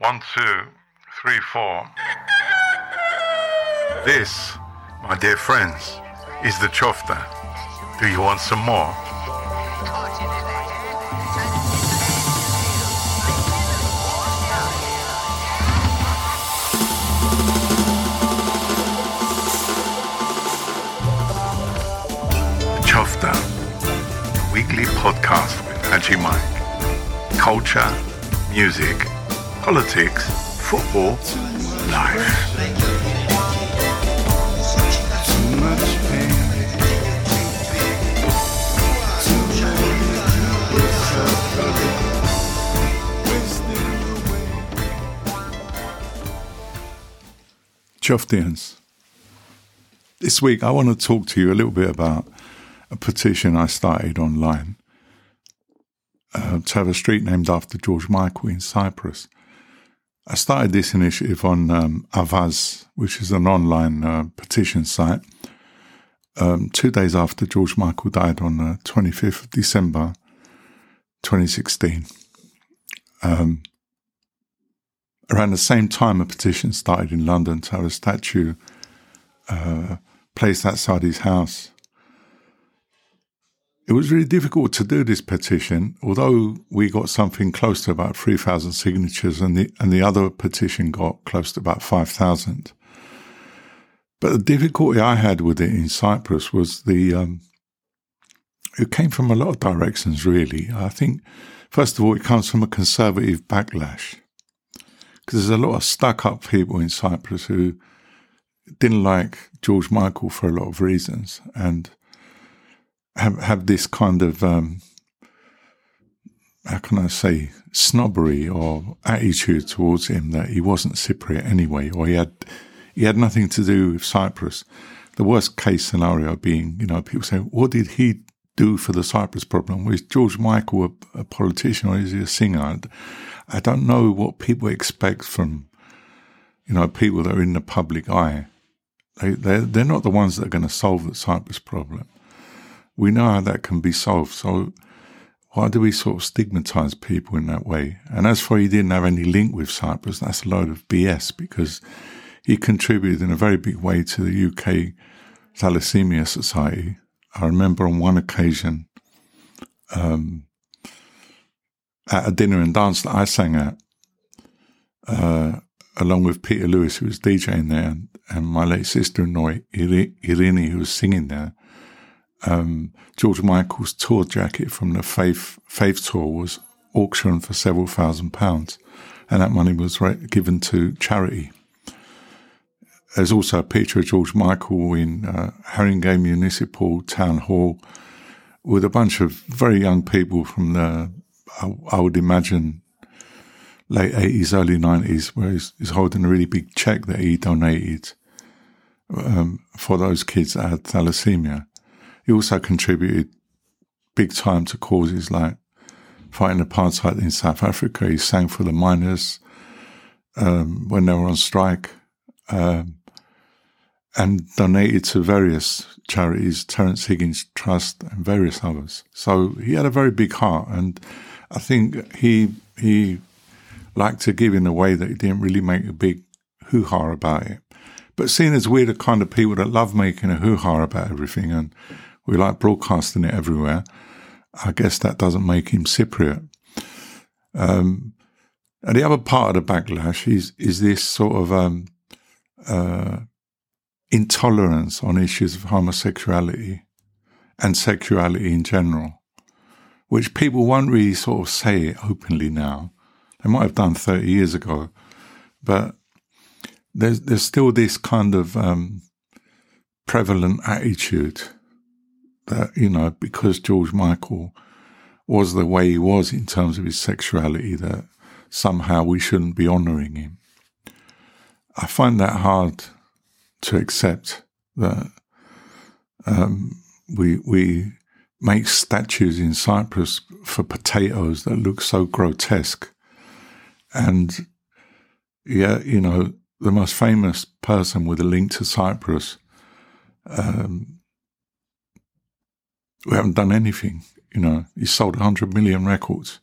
One, two, three, four. This, my dear friends, is the chiofta. Do you want some more? Chiofta, a weekly podcast with Haji Mike. Culture, music, politics, football, life. Choftians. This week, I want to talk to you a little bit about a petition I started online uh, to have a street named after George Michael in Cyprus. I started this initiative on um, Avaaz, which is an online uh, petition site, um, two days after George Michael died on the 25th of December 2016. Um, around the same time, a petition started in London to have a statue uh, placed outside his house. It was really difficult to do this petition, although we got something close to about 3,000 signatures and the, and the other petition got close to about 5,000. But the difficulty I had with it in Cyprus was the, um, it came from a lot of directions, really. I think, first of all, it comes from a conservative backlash because there's a lot of stuck up people in Cyprus who didn't like George Michael for a lot of reasons and have have this kind of um, how can I say snobbery or attitude towards him that he wasn't Cypriot anyway, or he had he had nothing to do with Cyprus. The worst case scenario being, you know, people say, what did he do for the Cyprus problem? Was George Michael a, a politician or is he a singer? I don't know what people expect from, you know, people that are in the public eye. They, they're, they're not the ones that are going to solve the Cyprus problem. We know how that can be solved. So why do we sort of stigmatize people in that way? And as for he didn't have any link with Cyprus, that's a load of BS because he contributed in a very big way to the UK Thalassemia Society. I remember on one occasion, um, at a dinner and dance that I sang at, uh, along with Peter Lewis, who was DJing there, and, and my late sister-in-law, Irini, who was singing there. Um, George Michael's tour jacket from the Faith, Faith tour was auctioned for several thousand pounds, and that money was given to charity. There's also a picture of George Michael in uh, Haringey Municipal Town Hall with a bunch of very young people from the I, I would imagine late 80s, early 90s, where he's, he's holding a really big check that he donated um, for those kids that had thalassemia. He also contributed big time to causes like fighting apartheid in South Africa. He sang for the miners um, when they were on strike um, and donated to various charities, Terence Higgins Trust and various others. So he had a very big heart and I think he he liked to give in a way that he didn't really make a big hoo ha about it. But seeing as we're the kind of people that love making a hoo ha about everything and we like broadcasting it everywhere, I guess that doesn't make him Cypriot. Um, and the other part of the backlash is is this sort of um, uh, intolerance on issues of homosexuality and sexuality in general which people won't really sort of say openly now. They might have done 30 years ago, but there's, there's still this kind of um, prevalent attitude that, you know, because George Michael was the way he was in terms of his sexuality, that somehow we shouldn't be honoring him. I find that hard to accept that um, we we make statues in Cyprus for potatoes that look so grotesque. And yeah, you know, the most famous person with a link to Cyprus, um, we haven't done anything. You know, he sold 100 million records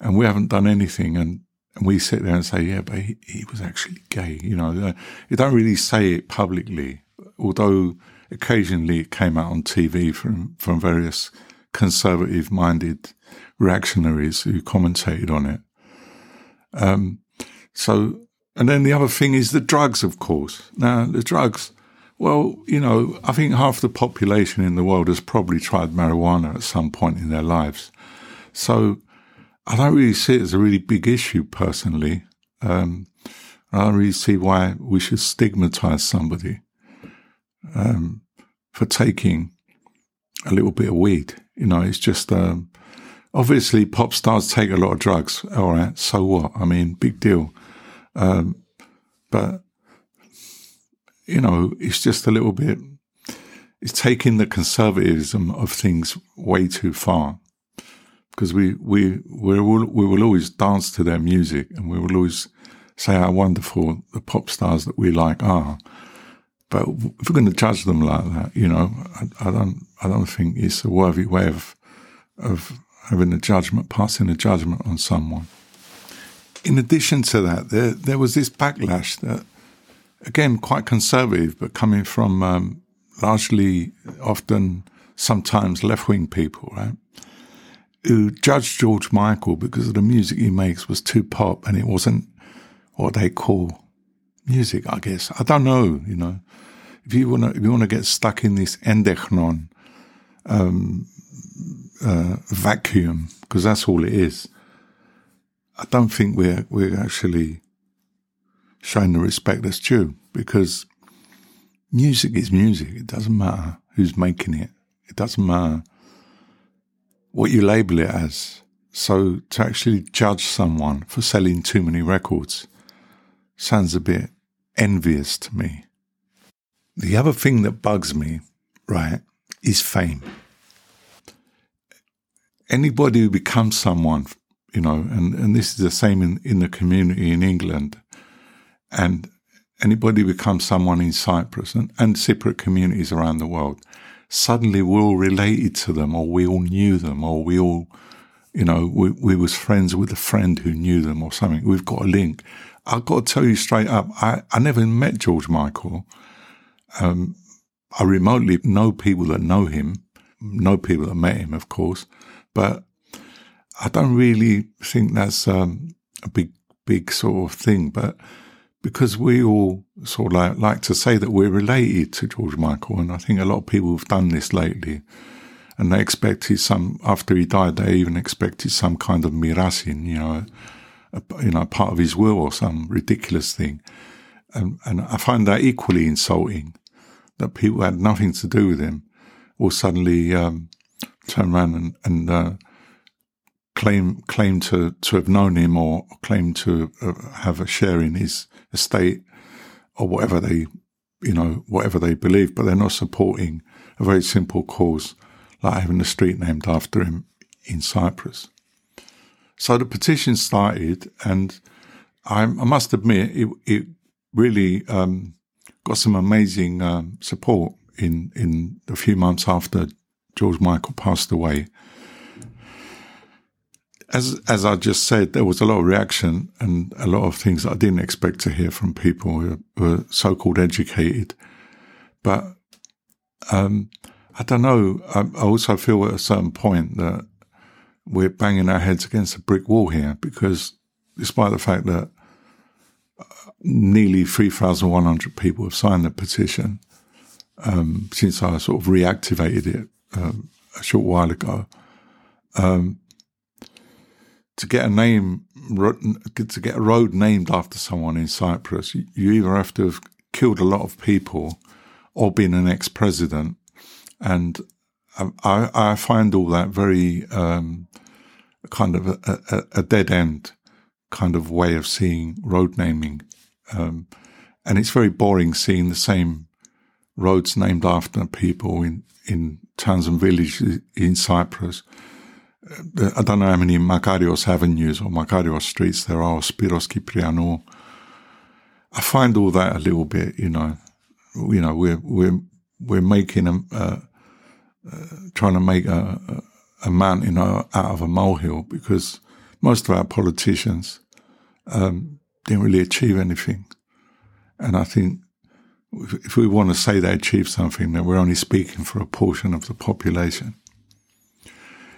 and we haven't done anything. And, and we sit there and say, yeah, but he, he was actually gay. You know, you don't really say it publicly, although occasionally it came out on TV from, from various conservative minded reactionaries who commentated on it. Um, so, and then the other thing is the drugs, of course. Now, the drugs, well, you know, I think half the population in the world has probably tried marijuana at some point in their lives. So I don't really see it as a really big issue personally. Um, I don't really see why we should stigmatize somebody um, for taking a little bit of weed. You know, it's just um, obviously pop stars take a lot of drugs. All right, so what? I mean, big deal. Um, but you know, it's just a little bit, it's taking the conservatism of things way too far. Because we, we, we will, we will always dance to their music and we will always say how wonderful the pop stars that we like are. But if we're going to judge them like that, you know, I, I don't, I don't think it's a worthy way of, of having a judgment, passing a judgment on someone. In addition to that, there, there was this backlash that again, quite conservative, but coming from um, largely, often, sometimes left wing people, right? Who judged George Michael because of the music he makes was too pop and it wasn't what they call music, I guess. I don't know, you know. If you wanna if you wanna get stuck in this endechnon um, uh, vacuum, because that's all it is, I don't think we're we're actually showing the respect that's due because music is music. It doesn't matter who's making it. It doesn't matter what you label it as. So to actually judge someone for selling too many records sounds a bit envious to me. The other thing that bugs me, right, is fame. Anybody who becomes someone, you know, and, and this is the same in, in the community in England, and anybody becomes someone in Cyprus and, and communities around the world, suddenly we're all related to them or we all knew them or we all, you know, we, we was friends with a friend who knew them or something. We've got a link. I've got to tell you straight up, I, I never met George Michael. Um, I remotely know people that know him, know people that met him, of course, but I don't really think that's um, a big, big sort of thing. But because we all sort of like, like to say that we're related to George Michael, and I think a lot of people have done this lately, and they expected some after he died. They even expected some kind of mirasin, you know, a, you know, part of his will or some ridiculous thing, and and I find that equally insulting that people had nothing to do with him will suddenly um, turn around and, and uh, claim claim to to have known him or claim to uh, have a share in his estate or whatever they, you know, whatever they believe, but they're not supporting a very simple cause like having a street named after him in Cyprus. So the petition started, and I, I must admit, it, it really um, got some amazing um, support in in the few months after George Michael passed away as as I just said, there was a lot of reaction and a lot of things I didn't expect to hear from people who were so-called educated. But um, I don't know. I, I, also feel at a certain point that we're banging our heads against a brick wall here because, despite the fact that uh, nearly three thousand one hundred people have signed the petition um, since I sort of reactivated it um, a short while ago. Um, to get a name, to get a road named after someone in Cyprus, you either have to have killed a lot of people or been an ex-president. And I, I find all that very um, kind of a, a, a, dead end kind of way of seeing road naming. Um, and it's very boring seeing the same roads named after people in, in towns and villages in Cyprus I don't know how many Makarios avenues or Makarios streets there are, Spiros Kyprianou. I find all that a little bit, you know, you know, we're, we're, we're making a, uh, uh, trying to make a, a mountain out of a molehill because most of our politicians um, didn't really achieve anything. And I think if we want to say they achieved something, then we're only speaking for a portion of the population.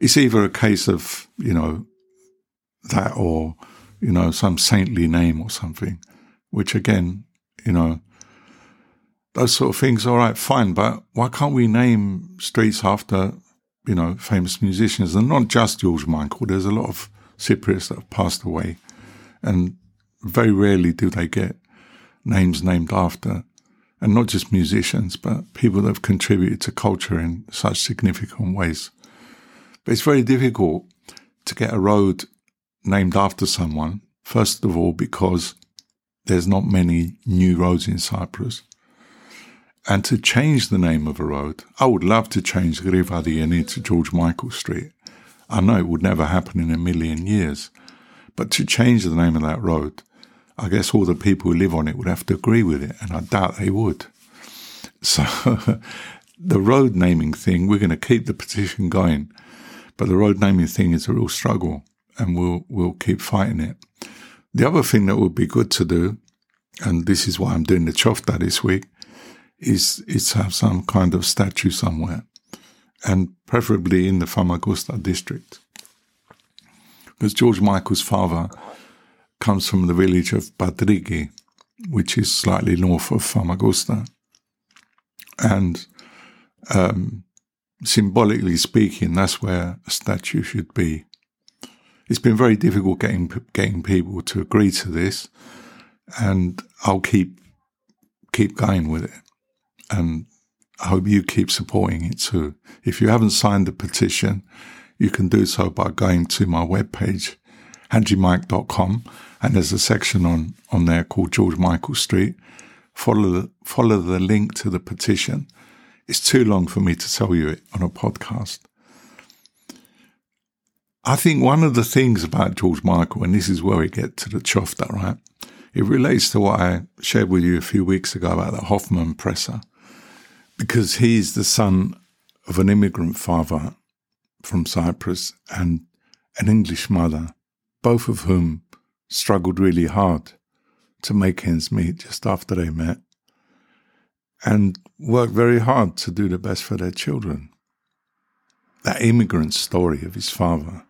It's either a case of, you know, that or, you know, some saintly name or something, which again, you know, those sort of things, all right, fine, but why can't we name streets after, you know, famous musicians? And not just George Michael, there's a lot of Cypriots that have passed away, and very rarely do they get names named after and not just musicians, but people that have contributed to culture in such significant ways. But it's very difficult to get a road named after someone, first of all, because there's not many new roads in Cyprus. And to change the name of a road, I would love to change Griva Digeni to George Michael Street. I know it would never happen in a million years. But to change the name of that road I guess all the people who live on it would have to agree with it, and I doubt they would. So, the road naming thing, we're going to keep the petition going, but the road naming thing is a real struggle, and we'll we'll keep fighting it. The other thing that would be good to do, and this is why I'm doing the chiofta this week, is is have some kind of statue somewhere, and preferably in the Famagusta district, because George Michael's father comes from the village of Patriki, which is slightly north of Famagusta. And um, symbolically speaking, that's where a statue should be. It's been very difficult getting getting people to agree to this, and I'll keep keep going with it. And I hope you keep supporting it too. If you haven't signed the petition, you can do so by going to my webpage, hajimike.com and there's a section on, on there called George Michael Street. Follow the, follow the link to the petition. It's too long for me to tell you it on a podcast. I think one of the things about George Michael, and this is where we get to the chiofta, right? It relates to what I shared with you a few weeks ago about the Hoffman presser, because he's the son of an immigrant father from Cyprus and an English mother, both of whom struggled really hard to make ends meet just after they met and work very hard to do the best for their children. That immigrant story of his father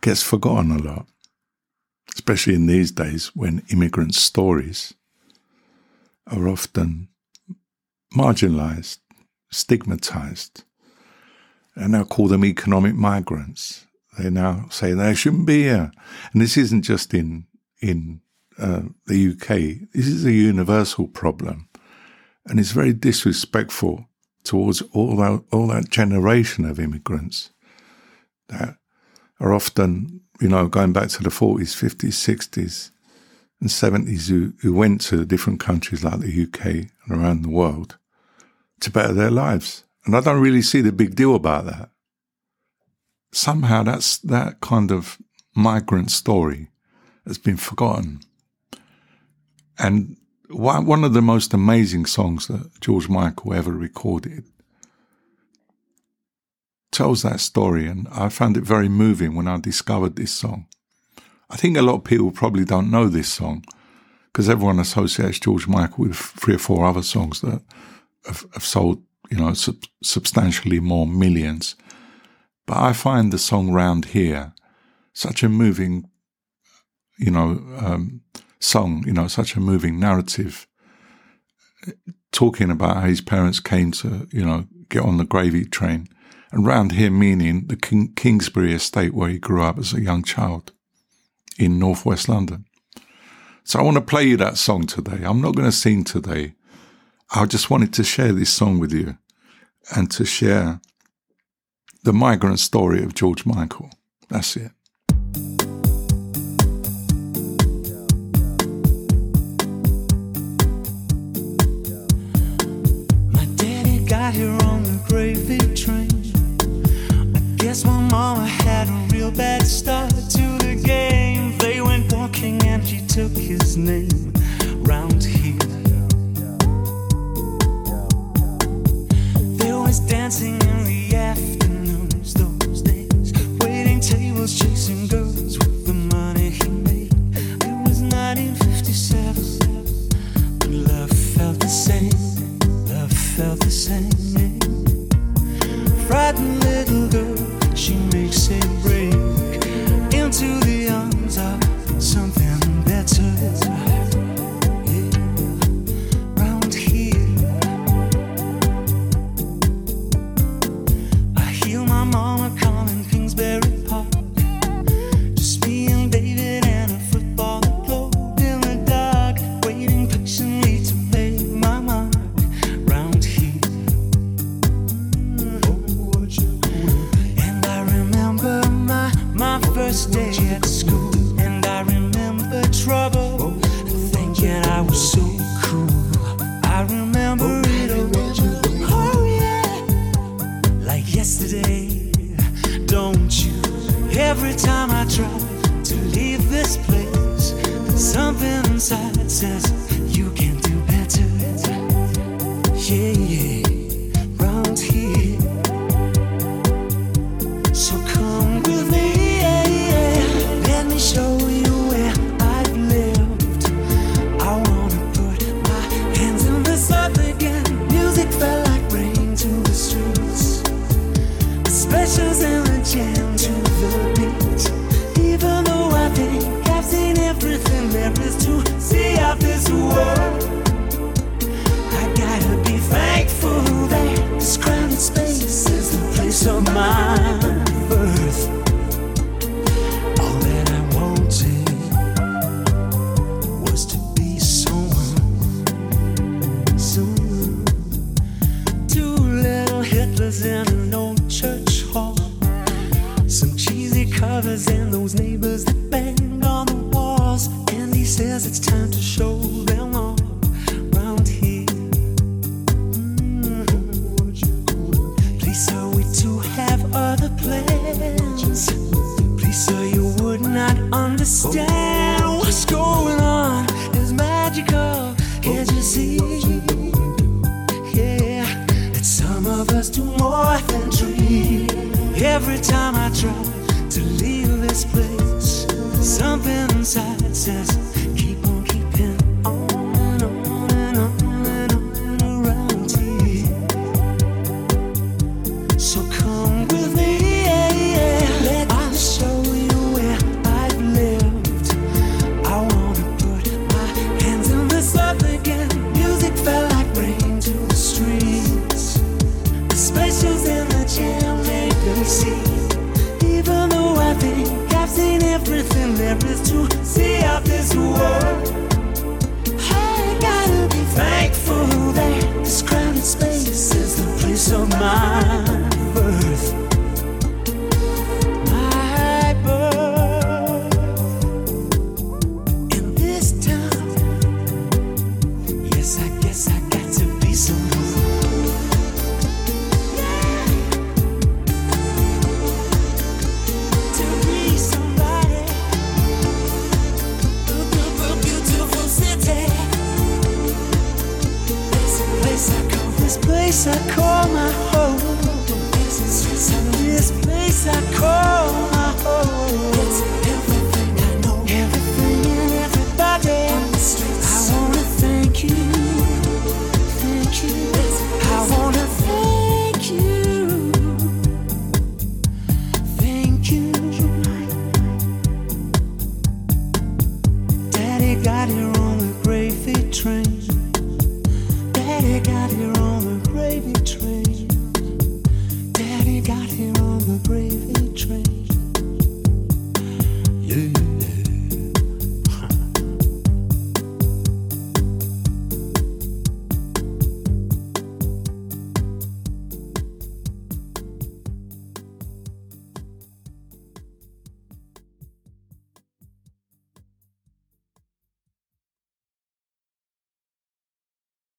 gets forgotten a lot, especially in these days when immigrant stories are often marginalized, stigmatized, and now call them economic migrants. They now say they shouldn't be here, and this isn't just in in uh, the UK. This is a universal problem, and it's very disrespectful towards all that all that generation of immigrants that are often, you know, going back to the forties, fifties, sixties, and seventies, who who went to different countries like the UK and around the world to better their lives. And I don't really see the big deal about that somehow that's that kind of migrant story has been forgotten. And one of the most amazing songs that George Michael ever recorded tells that story, and I found it very moving when I discovered this song. I think a lot of people probably don't know this song because everyone associates George Michael with three or four other songs that have, have sold, you know, sub- substantially more millions. But I find the song Round Here such a moving, you know, um, song, you know, such a moving narrative, talking about how his parents came to, you know, get on the gravy train. And round here meaning the King- Kingsbury estate where he grew up as a young child in northwest London. So I want to play you that song today. I'm not going to sing today. I just wanted to share this song with you and to share the migrant story of George Michael. That's it. Here on the gravy train. I guess my mama had a real bad start to the game. They went walking and she took his name yesterday, don't you? Every time I try to leave this place, something inside says you can do better. Yeah, yeah. Every time I try to leave this place, something inside says. got it wrong.